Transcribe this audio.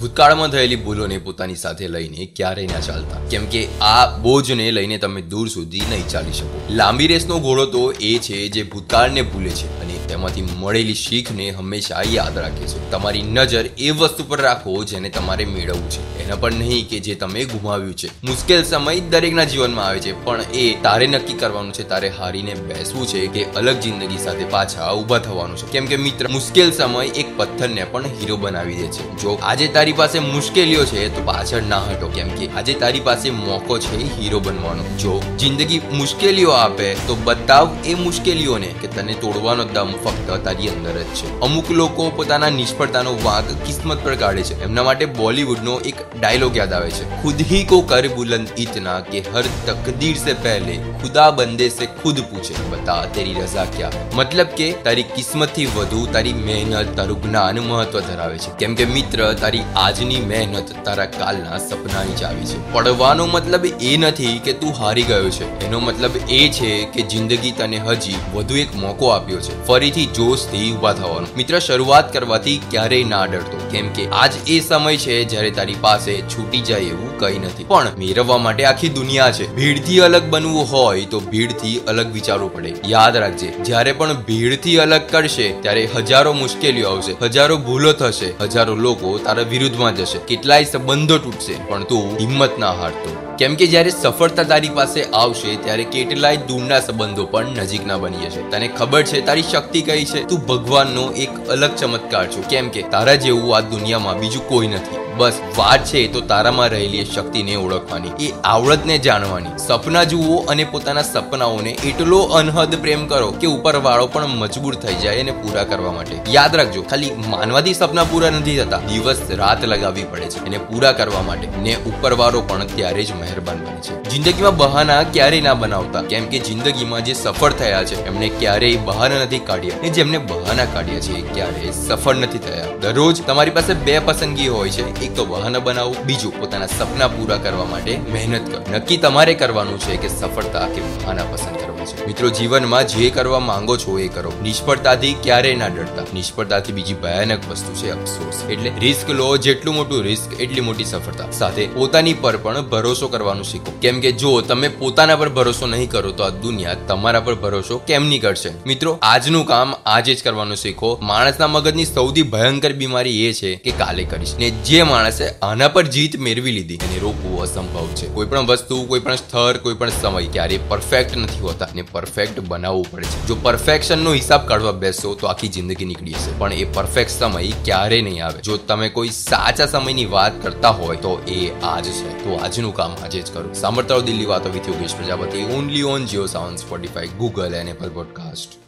ભૂતકાળમાં થયેલી ભૂલોને પોતાની સાથે લઈને ક્યારેય ના ચાલતા. કેમ કે આ બોજને લઈને તમે દૂર સુધી નહીં ચાલી શકો. લાંબી રેસનો ઘોડો તો એ છે જે ભૂતકાળને ભૂલે છે અને તેમાંથી મળેલી શીખને હંમેશા યાદ રાખે છે તમારી નજર એ વસ્તુ પર રાખો જેને તમારે મેળવવું છે. એના પર નહીં કે જે તમે ગુમાવ્યું છે. મુશ્કેલ સમય દરેકના જીવનમાં આવે છે, પણ એ તારે નક્કી કરવાનું છે, તારે હારીને બેસવું છે કે અલગ જિંદગી સાથે પાછા ઊભા થવાનું છે. કેમ કે મિત્ર, મુશ્કેલ સમય એક પથ્થરને પણ હીરો બનાવી દે છે. જો આજે તારી પાસે મુશ્કેલીઓ છે, તો પાછળ ના હટો. કેમ કે આજે તારી પાસે મોકો છે હીરો બનવાનો. જો જિંદગી મુશ્કેલીઓ આપે, તો બતાવ એ મુશ્કેલીઓને કે તને તોડવાનો દમ ફક્ત તારી અંદર જ છે. અમુક લોકો પોતાના નિષ્ફળતાનો વાંક કિસ્મત પર કાઢે છે. એમના માટે બોલિવૂડનો એક ડાયલોગ યાદ આવે છે. ખુદ હી કો કર બુલંદ ઇતના કે હર તકદીર સે પહેલે ખુદા બંદે સે ખુદ પૂછે. બતા તેરી રઝા ક્યા મતલબ કે તારી કિસ્મતથી વધુ તારી મહેનત, તારું જ્ઞાન મહત્વ ધરાવે છે. કેમ કે મિત્ર, તારી આજની મહેનત તારા કાલના સપનાની ચાવી છે. પડવાનો મતલબ એ નથી કે તું હારી ગયો છે. એનો મતલબ એ છે કે જિંદગી તને હજી વધુ એક મોકો આપ્યો છે. ફરી ફરીથી જોશથી ઊભા થવાનો. મિત્ર, શરૂઆત કરવાથી ક્યારેય ના ડરતો. કેમ કે આજ એ સમય છે જ્યારે તારી પાસે છૂટી જાય એવું કંઈ નથી. પણ મેળવવા માટે આખી દુનિયા છે. ભીડથી અલગ બનવું હોય તો ભીડથી અલગ વિચારવું પડે. યાદ રાખજે, જ્યારે પણ ભીડથી અલગ કરશે, ત્યારે હજારો મુશ્કેલીઓ આવશે, હજારો ભૂલો થશે, હજારો લોકો તારા વિરુદ્ધમાં જશે. કેટલાય સંબંધો તૂટશે, પણ તું હિંમત ના હારતો. કેમ કે જ્યારે સફળતા તારી પાસે આવશે, ત્યારે કેટલાય દૂરના સંબંધો પણ નજીકના બની જશે. તને ખબર છે, તારી શક્તિ કઈ છે? તું ભગવાનનો એક અલગ ચમત્કાર છો. કેમ કે તારા જેવું આ દુનિયામાં બીજું કોઈ નથી. બસ વાત છે તો તારામાં રહેલી શક્તિને ઓળખવાની, એ આવડતને જાણવાની. સપના જુઓ અને પોતાના સપનાઓને એટલો અનહદ પ્રેમ કરો કે ઉપરવાળો પણ મજબૂર થઈ જાય એને પૂરા કરવા માટે. યાદ રાખજો, ખાલી માનવાથી સપના પૂરા નથી થતા, દિવસ રાત લગાવવી પડે છે એને પૂરા કરવા માટે. ને ઉપરવાળો પણ ત્યારે જ મહેરબાન બને છે. જિંદગીમાં બહાના ક્યારેય ના બનાવતા, કેમ કે જિંદગીમાં જે સફળ થયા છે, એમને ક્યારેય બહાના નથી કાઢ્યા. ને જેમને બહાના કાઢ્યા છે ક્યારેય સફળ નથી થયા. દરરોજ તમારી પાસે બે પસંદગી હોય છે એક તો વાહન બનાવો, બીજું પોતાના સપના પૂરા કરવા માટે મહેનત કરો. નક્કી તમારે કરવાનું છે કે સફળતા કે વાહન પસંદ કરવા. છે. મિત્રો, જીવનમાં જે કરવા માંગો છો એ કરો. નિષ્ફળતાથી ક્યારેય ના ડરતા. નિષ્ફળતાથી બીજી ભયાનક વસ્તુ છે અફસોસ. એટલે રિસ્ક લો, જેટલું મોટું રિસ્ક, એટલી મોટી સફળતા. સાથે પોતાની પર પણ ભરોસો કરવાનું શીખો. કેમ કે જો તમે પોતાના પર ભરોસો નહીં કરો, તો આ દુનિયા તમારા પર ભરોસો કેમ નહીં કરશે મિત્રો, આજનું કામ આજે જ કરવાનું શીખો. માણસના મગજની સૌથી ભયંકર બીમારી એ છે કે કાલે કરીશ. ને જે માણસે આના પર જીત મેળવી લીધી, એને રોકવું અસંભવ છે. કોઈ પણ વસ્તુ, કોઈ પણ સ્થળ, કોઈ પણ સમય ક્યારેય પરફેક્ટ નથી હોતા. ને પરફેક્ટ બનાવવું પડે છે. જો પરફેક્શનનો હિસાબ કાઢવા બેસો તો આખી જિંદગી નીકળી જશે. પણ એ પરફેક્ટ સમય ક્યારે નહીં આવે? જો તમે કોઈ સાચા સમયની વાત કરતા હોય તો એ આજ છે. તો આજનું કામ આજે જ કરો. સાંભળતા દિલ્હી વાતો with Yogesh Prajapati. Only on JioSaavn Spotify Google and Apple podcast